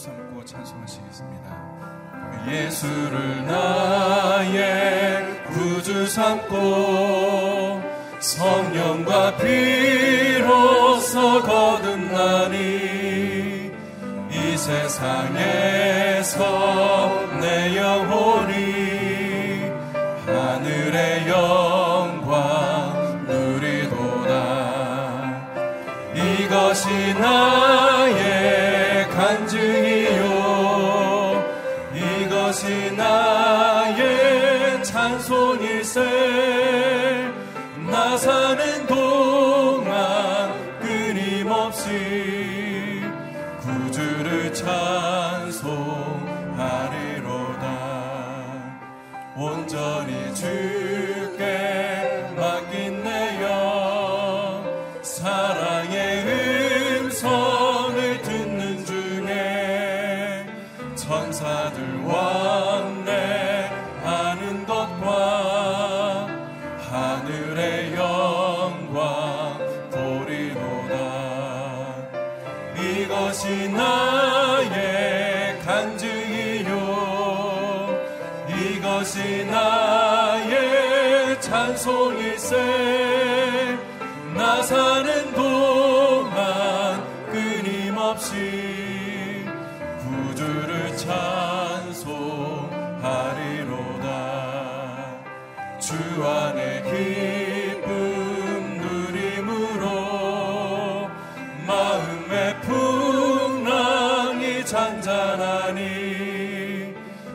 삼고 찬송하시겠습니다. 예수를 나의 구주 삼고 성령과 피로서 거듭나니 이 세상에서 찬송하리로다. 온전히 주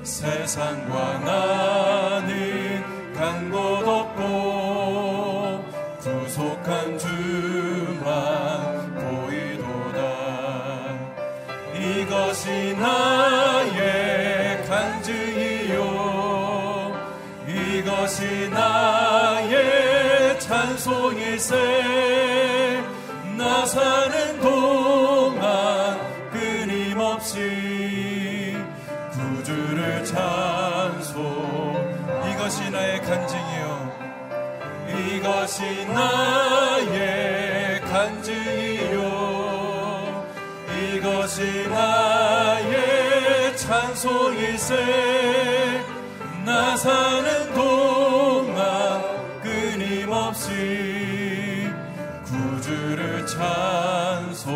세상과 나는 간곳 없고 구속한 주만 보이도다. 이것이 나의 간증이요. 이것이 나의 찬송일세. 나 사는 동 나의 간증이요. 이것이 나의 간증이요. 이것이 나의 찬송일세. 나 사는 동안 끊임없이 구주를 찬송하리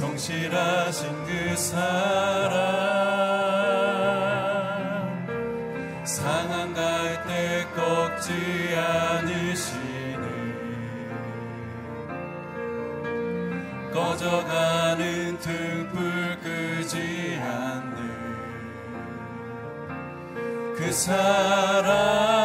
성실하신 그 사랑 상한 갈 때 꺾지 않으시는 꺼져가는 등불 끄지 않는 그 사랑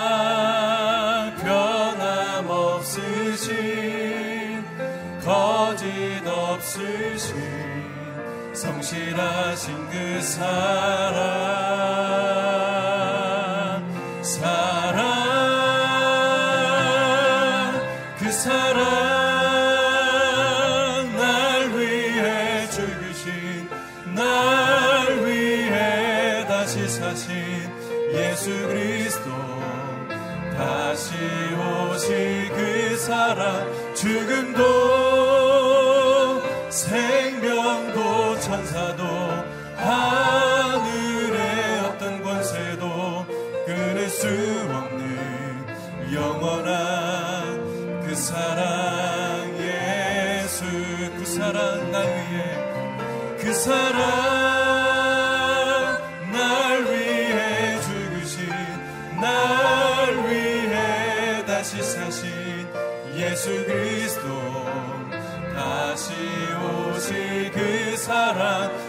성실하신 그 사랑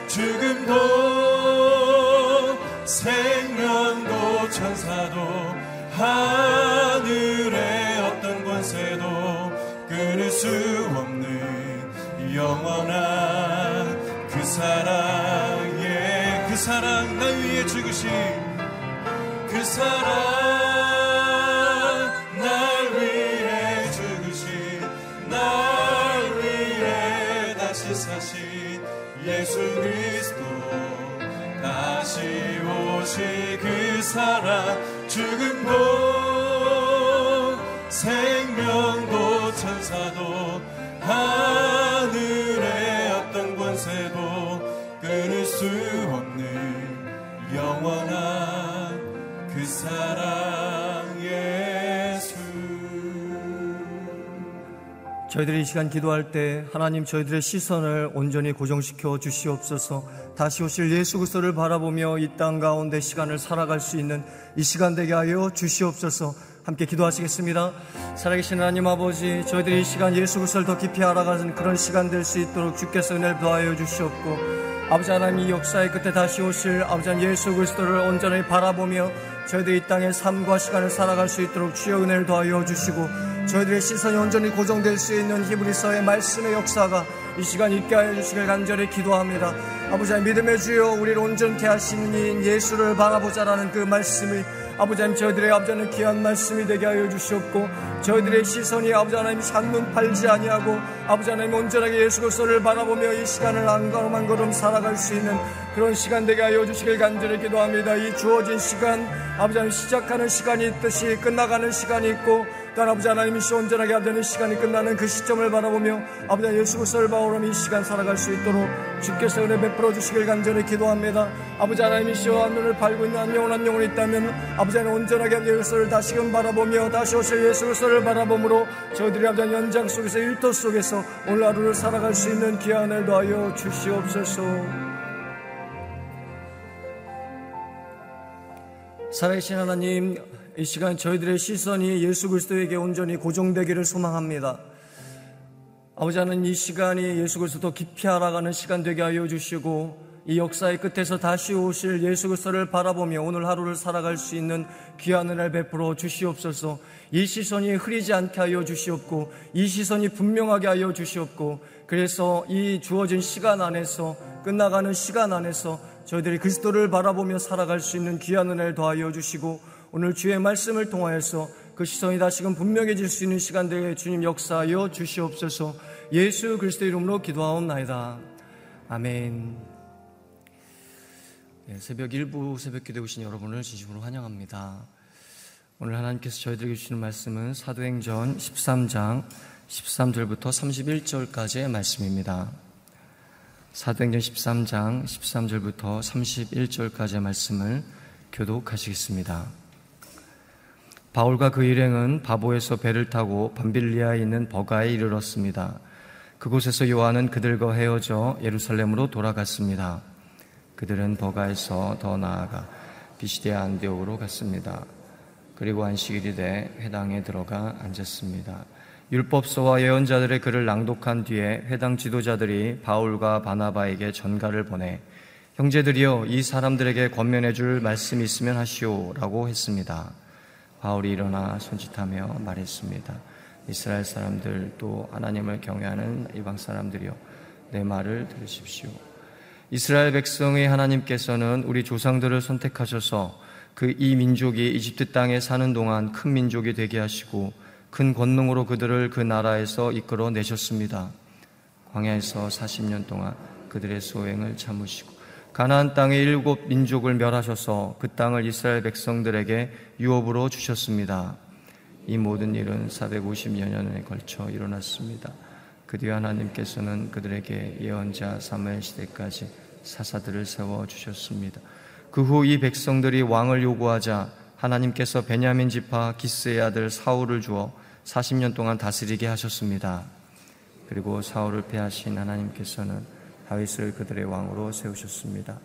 사랑 생명도 천사도 하늘의 어떤 권세도 끊을 수수 없는 영원한 그 사랑의 그 사랑 나 위에 죽으신 그 사랑 오실 그 사랑 죽음도 생명도 천사도 하 저희들이 이 시간 기도할 때 하나님 저희들의 시선을 온전히 고정시켜 주시옵소서 다시 오실 예수 그리스도를 바라보며 이 땅 가운데 시간을 살아갈 수 있는 이 시간 되게 하여 주시옵소서 함께 기도하시겠습니다. 살아계신 하나님 아버지 저희들이 이 시간 예수 그리스도를 더 깊이 알아가는 그런 시간 될 수 있도록 주께서 은혜를 더하여 주시옵고 아버지 하나님 이 역사의 끝에 다시 오실 아버지 하나님 예수 그리스도를 온전히 바라보며 저희들이 이 땅의 삶과 시간을 살아갈 수 있도록 주여 은혜를 더하여 주시고 저희들의 시선이 온전히 고정될 수 있는 히브리서의 말씀의 역사가 이 시간 있게 하여 주시길 간절히 기도합니다. 아버지 하나님 믿음의 주여 우리를 온전케 하시는 이인 예수를 바라보자라는 그 말씀이 아버지 하나님 저희들의 아버지 하나님 귀한 말씀이 되게 하여 주시옵고 저희들의 시선이 아버지 하나님 한눈 팔지 아니하고 아버지 하나님 온전하게 예수 그리스도를 바라보며 이 시간을 한 걸음 한 걸음 살아갈 수 있는 그런 시간 되게 하여 주시길 간절히 기도합니다. 이 주어진 시간 아버지 하나님 시작하는 시간이 있듯이 끝나가는 시간이 있고 또한 아버지 하나님이 온전하게 하되는 시간이 끝나는 그 시점을 바라보며 아버지 예수 그리스도를 바라보며 이 시간 살아갈 수 있도록 주께서 은혜 베풀어 주시길 간절히 기도합니다. 아버지 하나님이 시원한 눈을 팔고 있는 한 영혼 한 영혼 있다면 아버지 하나님 온전하게 예수 그리스도를 다시금 바라보며 다시 오실 예수 그리스도를 바라보므로 저희들이 아버지 연장 속에서 일터 속에서 오늘 하루를 살아갈 수 있는 귀한 을 더하여 주시옵소서. 살아계신 하나님 이 시간 저희들의 시선이 예수 그리스도에게 온전히 고정되기를 소망합니다. 아버지 하나님 이 시간이 예수 그리스도 더 깊이 알아가는 시간 되게 하여 주시고 이 역사의 끝에서 다시 오실 예수 그리스도를 바라보며 오늘 하루를 살아갈 수 있는 귀한 은혜를 베풀어 주시옵소서. 이 시선이 흐리지 않게 하여 주시옵고 이 시선이 분명하게 하여 주시옵고 그래서 이 주어진 시간 안에서 끝나가는 시간 안에서 저희들이 그리스도를 바라보며 살아갈 수 있는 귀한 은혜를 더하여 주시고 오늘 주의 말씀을 통하여서 그 시선이 다시금 분명해질 수 있는 시간 되게 주님 역사하여 주시옵소서 예수 그리스도 이름으로 기도하옵나이다. 아멘. 네, 새벽 일부 새벽 기도 오신 여러분을 진심으로 환영합니다. 오늘 하나님께서 저희들에게 주시는 말씀은 사도행전 13장 13절부터 31절까지의 말씀입니다. 사도행전 13장 13절부터 31절까지의 말씀을 교독하시겠습니다. 바울과 그 일행은 바보에서 배를 타고 밤빌리아에 있는 버가에 이르렀습니다. 그곳에서 요한은 그들과 헤어져 예루살렘으로 돌아갔습니다. 그들은 버가에서 더 나아가 비시디아 안디옥으로 갔습니다. 그리고 안식일이 돼 회당에 들어가 앉았습니다. 율법서와 예언자들의 글을 낭독한 뒤에 회당 지도자들이 바울과 바나바에게 전가를 보내 형제들이여 이 사람들에게 권면해 줄 말씀이 있으면 하시오라고 했습니다. 바울이 일어나 손짓하며 말했습니다. 이스라엘 사람들 또 하나님을 경외하는 이방 사람들이여 내 말을 들으십시오. 이스라엘 백성의 하나님께서는 우리 조상들을 선택하셔서 그 이 민족이 이집트 땅에 사는 동안 큰 민족이 되게 하시고 큰 권능으로 그들을 그 나라에서 이끌어 내셨습니다. 광야에서 40년 동안 그들의 소행을 참으시고 가나안 땅의 일곱 민족을 멸하셔서 그 땅을 이스라엘 백성들에게 유업으로 주셨습니다. 이 모든 일은 450여 년에 걸쳐 일어났습니다. 그 뒤에 하나님께서는 그들에게 예언자 사무엘 시대까지 사사들을 세워 주셨습니다. 그 후 이 백성들이 왕을 요구하자 하나님께서 베냐민 지파 기스의 아들 사울을 주어 40년 동안 다스리게 하셨습니다. 그리고 사울을 패하신 하나님께서는 다윗을 그들의 왕으로 세우셨습니다.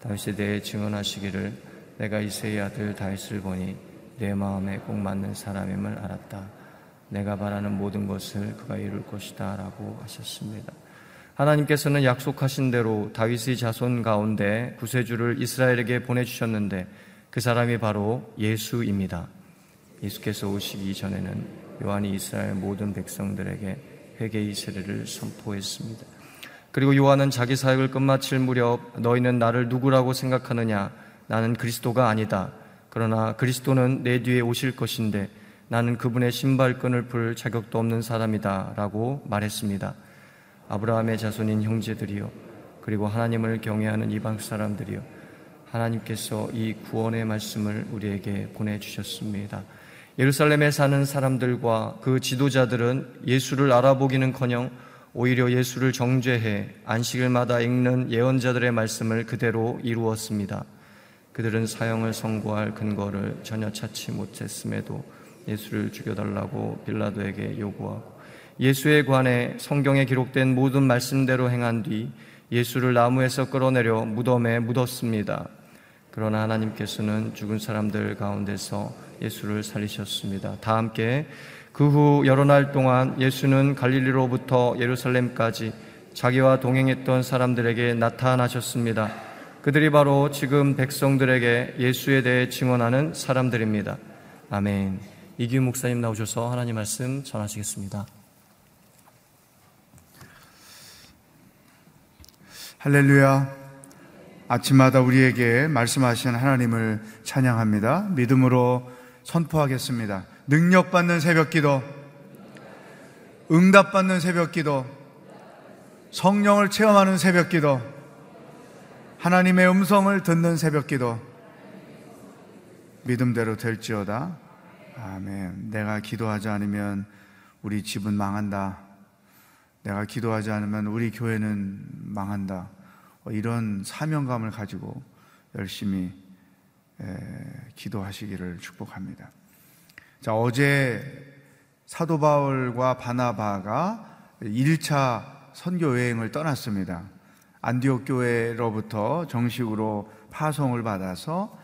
다윗에 대해 증언하시기를 내가 이세의 아들 다윗을 보니 내 마음에 꼭 맞는 사람임을 알았다. 내가 바라는 모든 것을 그가 이룰 것이다 라고 하셨습니다. 하나님께서는 약속하신 대로 다윗의 자손 가운데 구세주를 이스라엘에게 보내주셨는데 그 사람이 바로 예수입니다. 예수께서 오시기 전에는 요한이 이스라엘 모든 백성들에게 회개의 세례를 선포했습니다. 그리고 요한은 자기 사역을 끝마칠 무렵 너희는 나를 누구라고 생각하느냐? 나는 그리스도가 아니다. 그러나 그리스도는 내 뒤에 오실 것인데 나는 그분의 신발끈을 풀 자격도 없는 사람이다. 라고 말했습니다. 아브라함의 자손인 형제들이요. 그리고 하나님을 경외하는 이방 사람들이요. 하나님께서 이 구원의 말씀을 우리에게 보내주셨습니다. 예루살렘에 사는 사람들과 그 지도자들은 예수를 알아보기는 커녕 오히려 예수를 정죄해 안식일마다 읽는 예언자들의 말씀을 그대로 이루었습니다. 그들은 사형을 선고할 근거를 전혀 찾지 못했음에도 예수를 죽여달라고 빌라도에게 요구하고 예수에 관해 성경에 기록된 모든 말씀대로 행한 뒤 예수를 나무에서 끌어내려 무덤에 묻었습니다. 그러나 하나님께서는 죽은 사람들 가운데서 예수를 살리셨습니다. 다 함께 그 후 여러 날 동안 예수는 갈릴리로부터 예루살렘까지 자기와 동행했던 사람들에게 나타나셨습니다. 그들이 바로 지금 백성들에게 예수에 대해 증언하는 사람들입니다. 아멘. 이규 목사님 나오셔서 하나님 말씀 전하시겠습니다. 할렐루야. 아침마다 우리에게 말씀하시는 하나님을 찬양합니다. 믿음으로 선포하겠습니다. 능력받는 새벽 기도, 응답받는 새벽 기도, 성령을 체험하는 새벽 기도, 하나님의 음성을 듣는 새벽 기도, 믿음대로 될지어다. 아멘. 내가 기도하지 않으면 우리 집은 망한다. 내가 기도하지 않으면 우리 교회는 망한다. 어, 이런 사명감을 가지고 열심히 기도하시기를 축복합니다. 자, 어제 사도 바울과 바나바가 1차 선교 여행을 떠났습니다. 안디옥 교회로부터 정식으로 파송을 받아서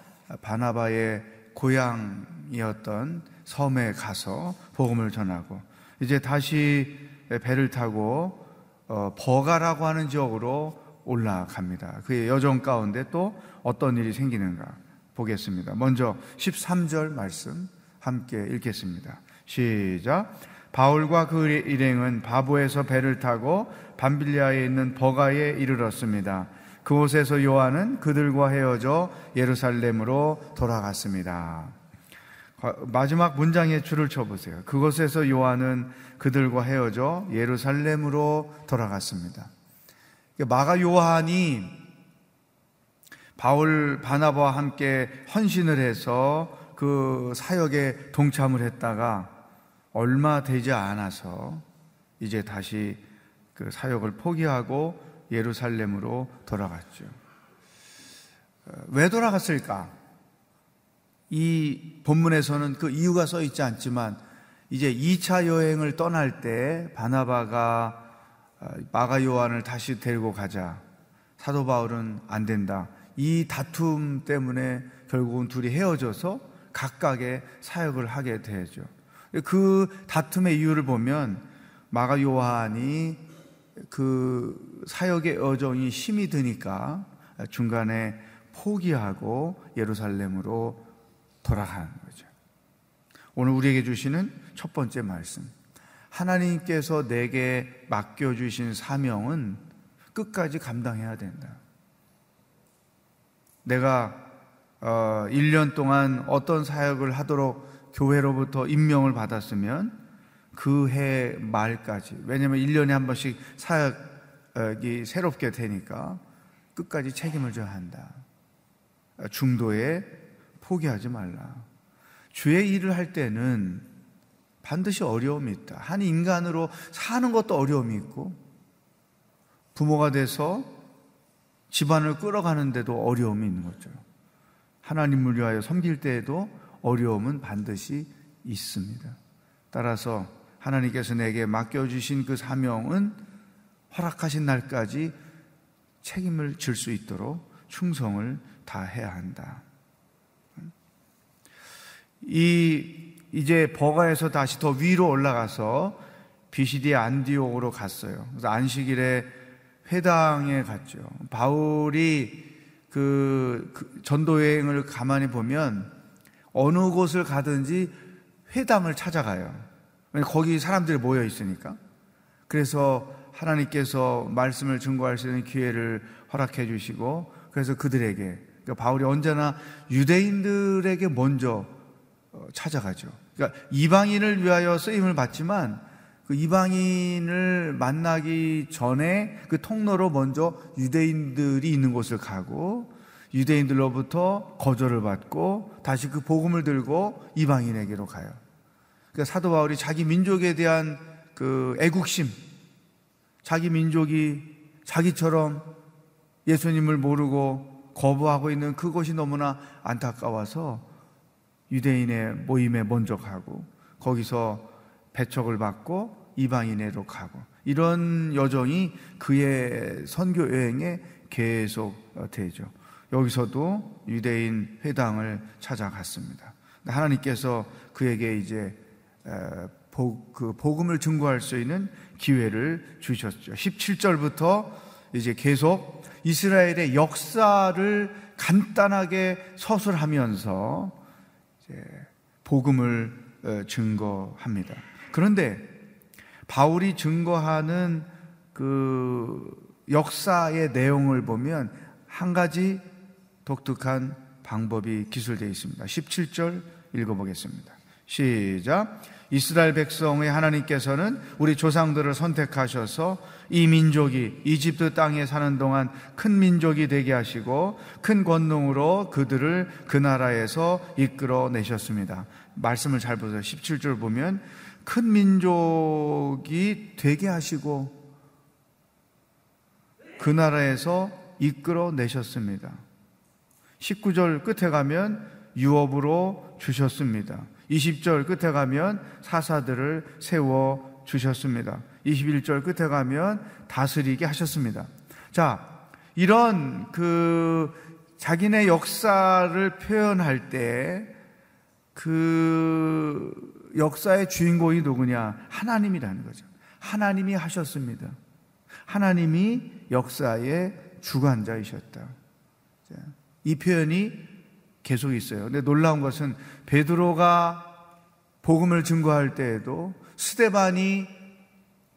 바나바의 고향 이었던 섬에 가서 복음을 전하고 이제 다시 배를 타고 어, 버가라고 하는 지역으로 올라갑니다. 그의 여정 가운데 또 어떤 일이 생기는가 보겠습니다. 먼저 13절 말씀 함께 읽겠습니다. 시작. 바울과 그 일행은 바보에서 배를 타고 밤빌리아에 있는 버가에 이르렀습니다. 그곳에서 요한은 그들과 헤어져 예루살렘으로 돌아갔습니다. 마지막 문장에 줄을 쳐보세요. 그곳에서 요한은 그들과 헤어져 예루살렘으로 돌아갔습니다. 마가 요한이 바울 바나바와 함께 헌신을 해서 그 사역에 동참을 했다가 얼마 되지 않아서 이제 다시 그 사역을 포기하고 예루살렘으로 돌아갔죠. 어, 왜 돌아갔을까? 이 본문에서는 그 이유가 써 있지 않지만 이제 2차 여행을 떠날 때 바나바가 어, 마가 요한을 다시 데리고 가자. 사도 바울은 안 된다. 이 다툼 때문에 결국은 둘이 헤어져서 각각의 사역을 하게 되죠. 그 다툼의 이유를 보면 마가 요한이 그 사역의 여정이 힘이 드니까 중간에 포기하고 예루살렘으로 돌아가는 거죠. 오늘 우리에게 주시는 첫 번째 말씀. 하나님께서 내게 맡겨주신 사명은 끝까지 감당해야 된다. 내가 어, 1년 동안 어떤 사역을 하도록 교회로부터 임명을 받았으면 그 해 말까지, 왜냐면 1년에 한 번씩 사역이 새롭게 되니까 끝까지 책임을 져야 한다. 중도에 포기하지 말라. 주의 일을 할 때는 반드시 어려움이 있다. 한 인간으로 사는 것도 어려움이 있고, 부모가 돼서 집안을 끌어가는데도 어려움이 있는 거죠. 하나님을 위하여 섬길 때에도 어려움은 반드시 있습니다. 따라서 하나님께서 내게 맡겨주신 그 사명은 허락하신 날까지 책임을 질 수 있도록 충성을 다해야 한다. 이 이제 버가에서 다시 더 위로 올라가서 비시디 안디옥으로 갔어요. 그래서 안식일에 회당에 갔죠. 바울이 그, 그 전도 여행을 가만히 보면 어느 곳을 가든지 회당을 찾아가요. 거기 사람들이 모여 있으니까. 그래서 하나님께서 말씀을 증거할 수 있는 기회를 허락해 주시고 그래서 그들에게 그러니까 바울이 언제나 유대인들에게 먼저 어, 찾아가죠. 그러니까 이방인을 위하여 쓰임을 받지만 그 이방인을 만나기 전에 그 통로로 먼저 유대인들이 있는 곳을 가고 유대인들로부터 거절을 받고 다시 그 복음을 들고 이방인에게로 가요. 그러니까 사도 바울이 자기 민족에 대한 그 애국심, 자기 민족이 자기처럼 예수님을 모르고 거부하고 있는 그것이 너무나 안타까워서 유대인의 모임에 먼저 가고 거기서 배척을 받고 이방인에로 가고 이런 여정이 그의 선교 여행에 계속 되죠. 여기서도 유대인 회당을 찾아갔습니다. 하나님께서 그에게 이제 그 복음을 증거할 수 있는 기회를 주셨죠. 17절부터 이제 계속 이스라엘의 역사를 간단하게 서술하면서 복음을 어, 증거합니다. 그런데 바울이 증거하는 그 역사의 내용을 보면 한 가지 독특한 방법이 기술되어 있습니다. 17절 읽어보겠습니다. 시작. 이스라엘 백성의 하나님께서는 우리 조상들을 선택하셔서 이 민족이 이집트 땅에 사는 동안 큰 민족이 되게 하시고 큰 권능으로 그들을 그 나라에서 이끌어 내셨습니다. 말씀을 잘 보세요. 17절 보면 큰 민족이 되게 하시고 그 나라에서 이끌어 내셨습니다. 19절 끝에 가면 유업으로 주셨습니다. 20절 끝에 가면 사사들을 세워 주셨습니다. 21절 끝에 가면 다스리게 하셨습니다. 자, 이런 그 자기네 역사를 표현할 때 그 역사의 주인공이 누구냐? 하나님이라는 거죠. 하나님이 하셨습니다. 하나님이 역사의 주관자이셨다. 이 표현이 계속 있어요. 근데 놀라운 것은 베드로가 복음을 증거할 때에도 스데반이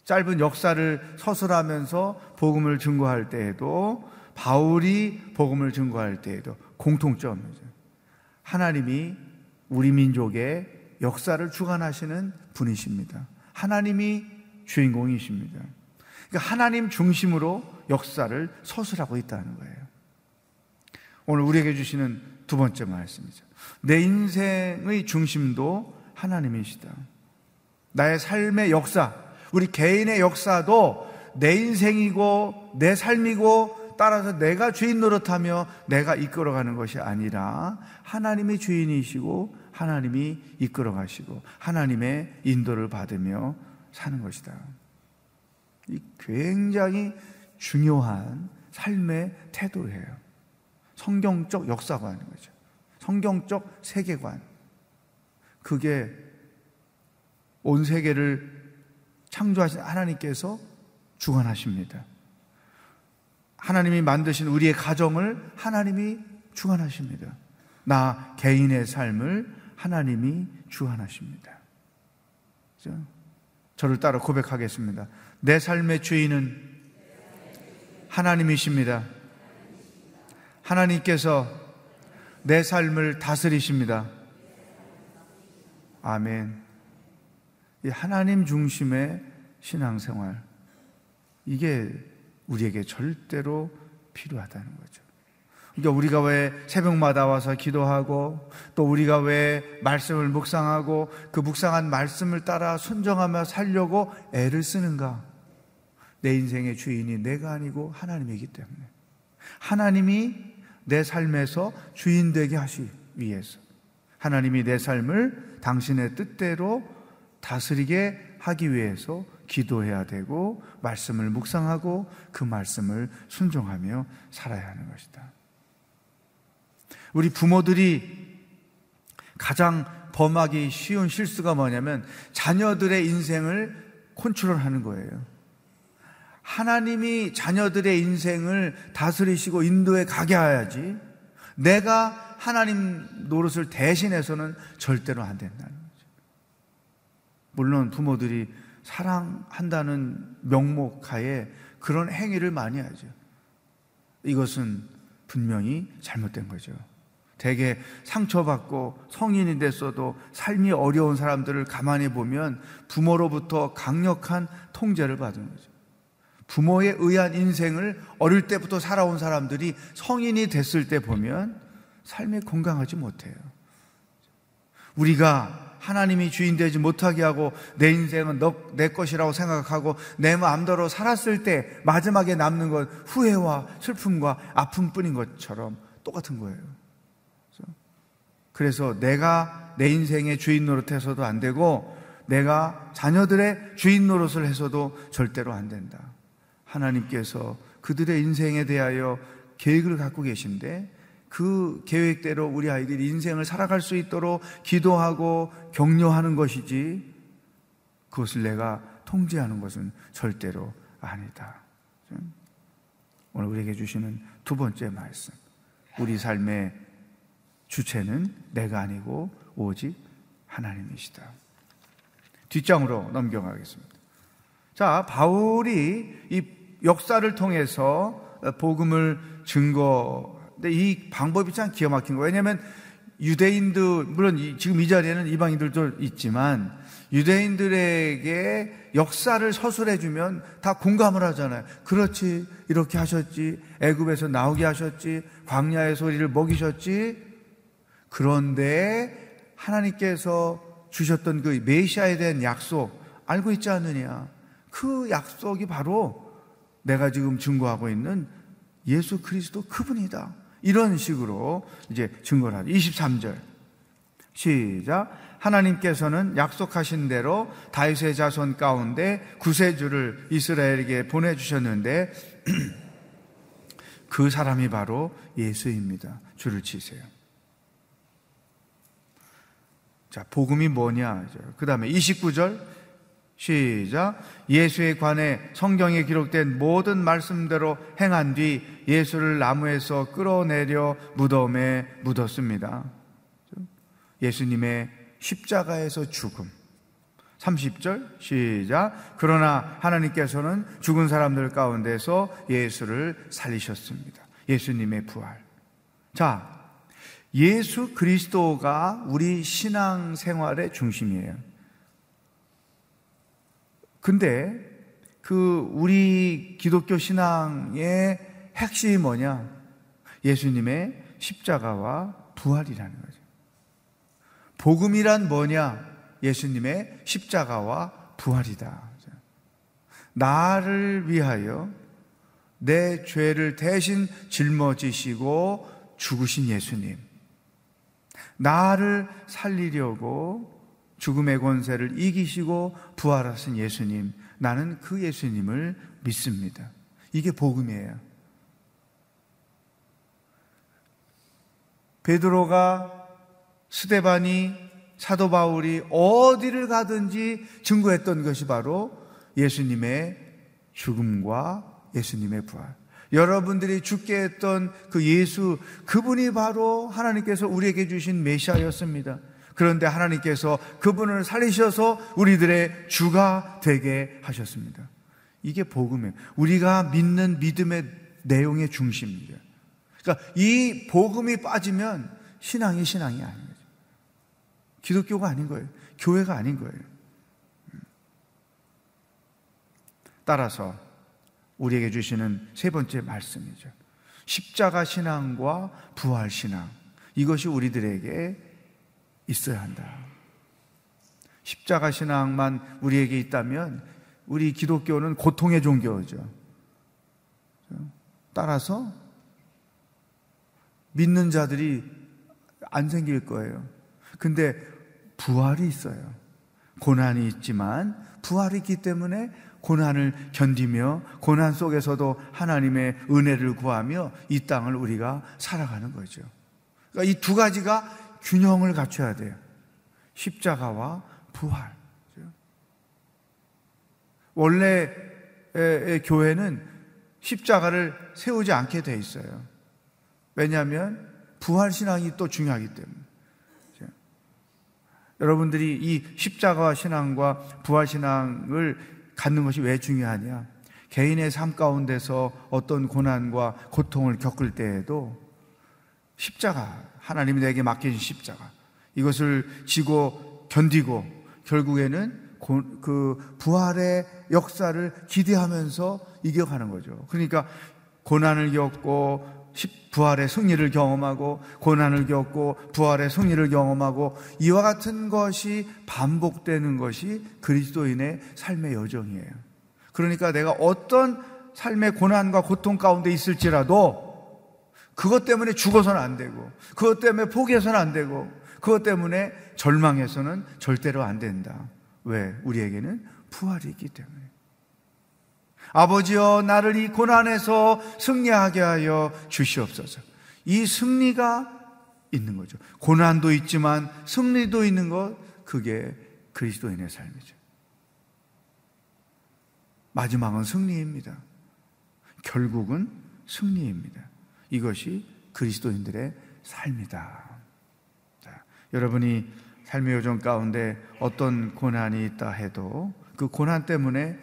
짧은 역사를 서술하면서 복음을 증거할 때에도 바울이 복음을 증거할 때에도 공통점이죠. 하나님이 우리 민족의 역사를 주관하시는 분이십니다. 하나님이 주인공이십니다. 그러니까 하나님 중심으로 역사를 서술하고 있다는 거예요. 오늘 우리에게 주시는 두 번째 말씀이죠. 내 인생의 중심도 하나님이시다. 나의 삶의 역사, 우리 개인의 역사도 내 인생이고 내 삶이고 따라서 내가 주인 노릇하며 내가 이끌어가는 것이 아니라 하나님의 주인이시고 하나님이 이끌어가시고 하나님의 인도를 받으며 사는 것이다. 이 굉장히 중요한 삶의 태도예요. 성경적 역사관인 거죠. 성경적 세계관. 그게 온 세계를 창조하신 하나님께서 주관하십니다. 하나님이 만드신 우리의 가정을 하나님이 주관하십니다. 나 개인의 삶을 하나님이 주관하십니다. 저를 따라 고백하겠습니다. 내 삶의 주인은 하나님이십니다. 하나님께서 내 삶을 다스리십니다. 아멘. 이 하나님 중심의 신앙생활. 이게 우리에게 절대로 필요하다는 거죠. 그러니까 우리가 왜 새벽마다 와서 기도하고 또 우리가 왜 말씀을 묵상하고 그 묵상한 말씀을 따라 순정하며 살려고 애를 쓰는가? 내 인생의 주인이 내가 아니고 하나님이기 때문에. 하나님이 내 삶에서 주인 되게 하시 위해서 하나님이 내 삶을 당신의 뜻대로 다스리게 하기 위해서 기도해야 되고 말씀을 묵상하고 그 말씀을 순종하며 살아야 하는 것이다. 우리 부모들이 가장 범하기 쉬운 실수가 뭐냐면 자녀들의 인생을 컨트롤하는 거예요. 하나님이 자녀들의 인생을 다스리시고 인도에 가게 해야지 내가 하나님 노릇을 대신해서는 절대로 안 된다는 거죠. 물론 부모들이 사랑한다는 명목 하에 그런 행위를 많이 하죠. 이것은 분명히 잘못된 거죠. 대개 상처받고 성인이 됐어도 삶이 어려운 사람들을 가만히 보면 부모로부터 강력한 통제를 받은 거죠. 부모에 의한 인생을 어릴 때부터 살아온 사람들이 성인이 됐을 때 보면 삶이 건강하지 못해요. 우리가 하나님이 주인 되지 못하게 하고 내 인생은 너, 내 것이라고 생각하고 내 마음대로 살았을 때 마지막에 남는 건 후회와 슬픔과 아픔뿐인 것처럼 똑같은 거예요. 그래서 내가 내 인생의 주인 노릇해서도 안 되고 내가 자녀들의 주인 노릇을 해서도 절대로 안 된다. 하나님께서 그들의 인생에 대하여 계획을 갖고 계신데 그 계획대로 우리 아이들이 인생을 살아갈 수 있도록 기도하고 격려하는 것이지 그것을 내가 통제하는 것은 절대로 아니다. 오늘 우리에게 주시는 두 번째 말씀. 우리 삶의 주체는 내가 아니고 오직 하나님이시다. 뒷장으로 넘겨가겠습니다. 자, 바울이 이 역사를 통해서 복음을 증거 근데 이 방법이 참 기가 막힌 거예요. 왜냐하면 유대인들, 물론 지금 이 자리에는 이방인들도 있지만 유대인들에게 역사를 서술해주면 다 공감을 하잖아요. 그렇지, 이렇게 하셨지, 애굽에서 나오게 하셨지, 광야의 소리를 먹이셨지. 그런데 하나님께서 주셨던 그 메시아에 대한 약속 알고 있지 않느냐? 그 약속이 바로 내가 지금 증거하고 있는 예수 그리스도 그분이다. 이런 식으로 이제 증거를 하죠. 23절. 시작. 하나님께서는 약속하신 대로 다윗의 자손 가운데 구세주를 이스라엘에게 보내 주셨는데 그 사람이 바로 예수입니다. 줄을 치세요. 자, 복음이 뭐냐? 그 다음에 29절. 시작. 예수에 관해 성경에 기록된 모든 말씀대로 행한 뒤 예수를 나무에서 끌어내려 무덤에 묻었습니다. 예수님의 십자가에서 죽음. 30절 시작. 그러나 하나님께서는 죽은 사람들 가운데서 예수를 살리셨습니다. 예수님의 부활. 자, 예수 그리스도가 우리 신앙 생활의 중심이에요. 근데 그 우리 기독교 신앙의 핵심이 뭐냐? 예수님의 십자가와 부활이라는 거죠. 복음이란 뭐냐? 예수님의 십자가와 부활이다. 나를 위하여 내 죄를 대신 짊어지시고 죽으신 예수님. 나를 살리려고 죽음의 권세를 이기시고 부활하신 예수님, 나는 그 예수님을 믿습니다. 이게 복음이에요. 베드로가 스데반이 사도 바울이 어디를 가든지 증거했던 것이 바로 예수님의 죽음과 예수님의 부활. 여러분들이 죽게 했던 그 예수, 그분이 바로 하나님께서 우리에게 주신 메시아였습니다. 그런데 하나님께서 그분을 살리셔서 우리들의 주가 되게 하셨습니다. 이게 복음이에요. 우리가 믿는 믿음의 내용의 중심입니다. 그러니까 이 복음이 빠지면 신앙이 신앙이 아닌 거죠. 기독교가 아닌 거예요. 교회가 아닌 거예요. 따라서 우리에게 주시는 세 번째 말씀이죠. 십자가 신앙과 부활 신앙. 이것이 우리들에게 있어야 한다. 십자가 신앙만 우리에게 있다면 우리 기독교는 고통의 종교죠. 따라서 믿는 자들이 안 생길 거예요. 근데 부활이 있어요. 고난이 있지만 부활이 있기 때문에 고난을 견디며 고난 속에서도 하나님의 은혜를 구하며 이 땅을 우리가 살아가는 거죠. 그러니까 이 두 가지가 균형을 갖춰야 돼요. 십자가와 부활. 원래 교회는 십자가를 세우지 않게 돼 있어요. 왜냐하면 부활 신앙이 또 중요하기 때문에. 여러분들이 이 십자가 신앙과 부활 신앙을 갖는 것이 왜 중요하냐? 개인의 삶 가운데서 어떤 고난과 고통을 겪을 때에도 십자가, 하나님이 내게 맡겨진 십자가, 이것을 지고 견디고 결국에는 그 부활의 역사를 기대하면서 이겨가는 거죠. 그러니까 고난을 겪고 부활의 승리를 경험하고 고난을 겪고 부활의 승리를 경험하고 이와 같은 것이 반복되는 것이 그리스도인의 삶의 여정이에요. 그러니까 내가 어떤 삶의 고난과 고통 가운데 있을지라도 그것 때문에 죽어서는 안 되고 그것 때문에 포기해서는 안 되고 그것 때문에 절망해서는 절대로 안 된다. 왜? 우리에게는 부활이 있기 때문에. 아버지여 나를 이 고난에서 승리하게 하여 주시옵소서. 이 승리가 있는 거죠. 고난도 있지만 승리도 있는 것 그게 그리스도인의 삶이죠. 마지막은 승리입니다. 결국은 승리입니다. 이것이 그리스도인들의 삶이다. 자, 여러분이 삶의 요정 가운데 어떤 고난이 있다 해도 그 고난 때문에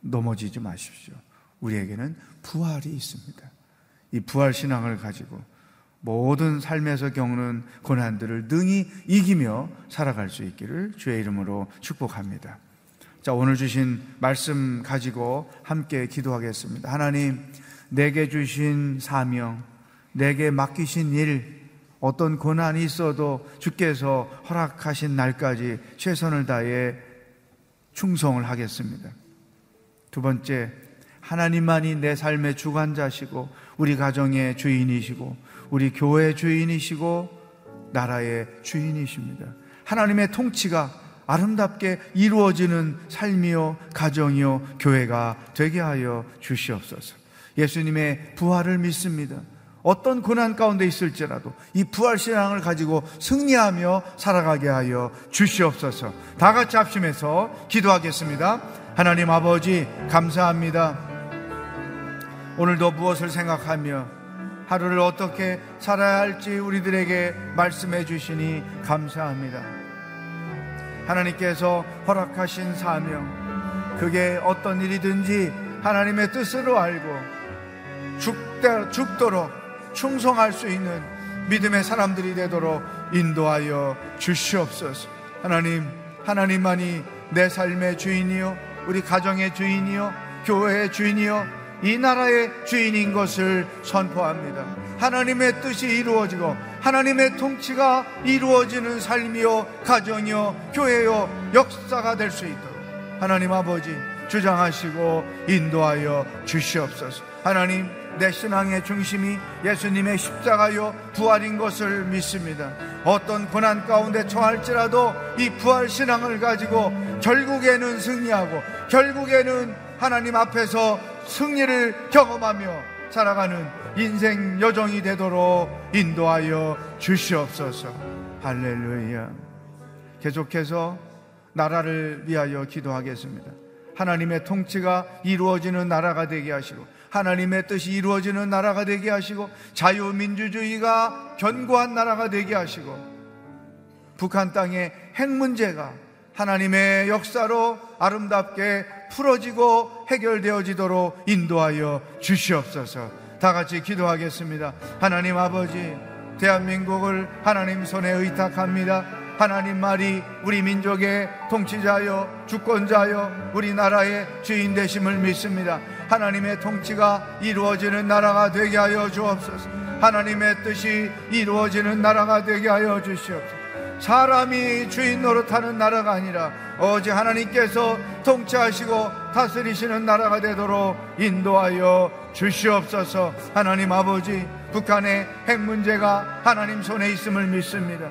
넘어지지 마십시오. 우리에게는 부활이 있습니다. 이 부활 신앙을 가지고 모든 삶에서 겪는 고난들을 능히 이기며 살아갈 수 있기를 주의 이름으로 축복합니다. 자, 오늘 주신 말씀 가지고 함께 기도하겠습니다. 하나님, 내게 주신 사명, 내게 맡기신 일, 어떤 고난이 있어도 주께서 허락하신 날까지 최선을 다해 충성을 하겠습니다. 두 번째, 하나님만이 내 삶의 주관자시고 우리 가정의 주인이시고 우리 교회의 주인이시고 나라의 주인이십니다. 하나님의 통치가 아름답게 이루어지는 삶이요, 가정이요, 교회가 되게 하여 주시옵소서. 예수님의 부활을 믿습니다. 어떤 고난 가운데 있을지라도 이 부활 신앙을 가지고 승리하며 살아가게 하여 주시옵소서. 다 같이 합심해서 기도하겠습니다. 하나님 아버지 감사합니다. 오늘도 무엇을 생각하며 하루를 어떻게 살아야 할지 우리들에게 말씀해 주시니 감사합니다. 하나님께서 허락하신 사명, 그게 어떤 일이든지 하나님의 뜻으로 알고 죽대, 죽도록 충성할 수 있는 믿음의 사람들이 되도록 인도하여 주시옵소서. 하나님, 하나님만이 내 삶의 주인이요. 우리 가정의 주인이요, 교회의 주인이요, 이 나라의 주인인 것을 선포합니다. 하나님의 뜻이 이루어지고 하나님의 통치가 이루어지는 삶이요, 가정이요, 교회요, 역사가 될 수 있도록 하나님 아버지 주장하시고 인도하여 주시옵소서. 하나님 내 신앙의 중심이 예수님의 십자가요 부활인 것을 믿습니다. 어떤 고난 가운데 처할지라도 이 부활 신앙을 가지고 결국에는 승리하고 결국에는 하나님 앞에서 승리를 경험하며 살아가는 인생 여정이 되도록 인도하여 주시옵소서. 할렐루야. 계속해서 나라를 위하여 기도하겠습니다. 하나님의 통치가 이루어지는 나라가 되게 하시고 하나님의 뜻이 이루어지는 나라가 되게 하시고 자유민주주의가 견고한 나라가 되게 하시고 북한 땅의 핵 문제가 하나님의 역사로 아름답게 풀어지고 해결되어지도록 인도하여 주시옵소서. 다 같이 기도하겠습니다. 하나님 아버지, 대한민국을 하나님 손에 의탁합니다. 하나님 말이 우리 민족의 통치자여 주권자여 우리나라의 주인 되심을 믿습니다. 하나님의 통치가 이루어지는 나라가 되게 하여 주옵소서. 하나님의 뜻이 이루어지는 나라가 되게 하여 주시옵소서. 사람이 주인 노릇하는 나라가 아니라 오직 하나님께서 통치하시고 다스리시는 나라가 되도록 인도하여 주시옵소서. 하나님 아버지, 북한의 핵 문제가 하나님 손에 있음을 믿습니다.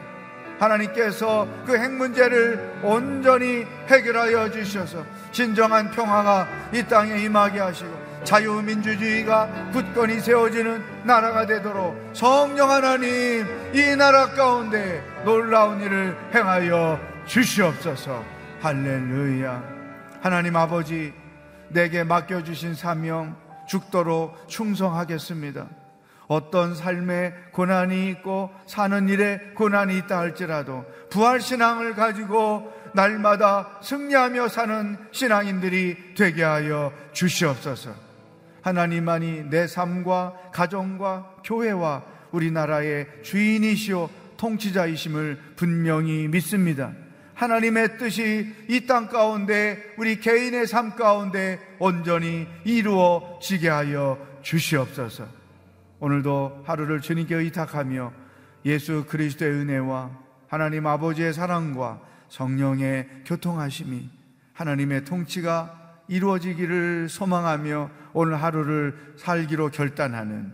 하나님께서 그 핵 문제를 온전히 해결하여 주셔서 진정한 평화가 이 땅에 임하게 하시고 자유민주주의가 굳건히 세워지는 나라가 되도록 성령 하나님 이 나라 가운데 놀라운 일을 행하여 주시옵소서. 할렐루야. 하나님 아버지 내게 맡겨주신 사명 죽도록 충성하겠습니다. 어떤 삶에 고난이 있고 사는 일에 고난이 있다 할지라도 부활 신앙을 가지고 날마다 승리하며 사는 신앙인들이 되게 하여 주시옵소서. 하나님만이 내 삶과 가정과 교회와 우리나라의 주인이시오 통치자이심을 분명히 믿습니다. 하나님의 뜻이 이 땅 가운데 우리 개인의 삶 가운데 온전히 이루어지게 하여 주시옵소서. 오늘도 하루를 주님께 의탁하며 예수 그리스도의 은혜와 하나님 아버지의 사랑과 성령의 교통하심이 하나님의 통치가 이루어지기를 소망하며 오늘 하루를 살기로 결단하는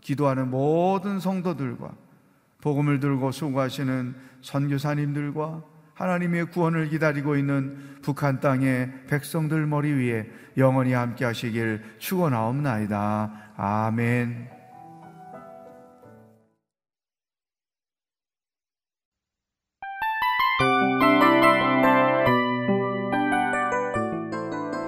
기도하는 모든 성도들과 복음을 들고 수고하시는 선교사님들과 하나님의 구원을 기다리고 있는 북한 땅의 백성들 머리 위에 영원히 함께 하시길 축원하옵나이다. 아멘.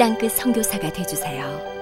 땅끝 성교사가 되주세요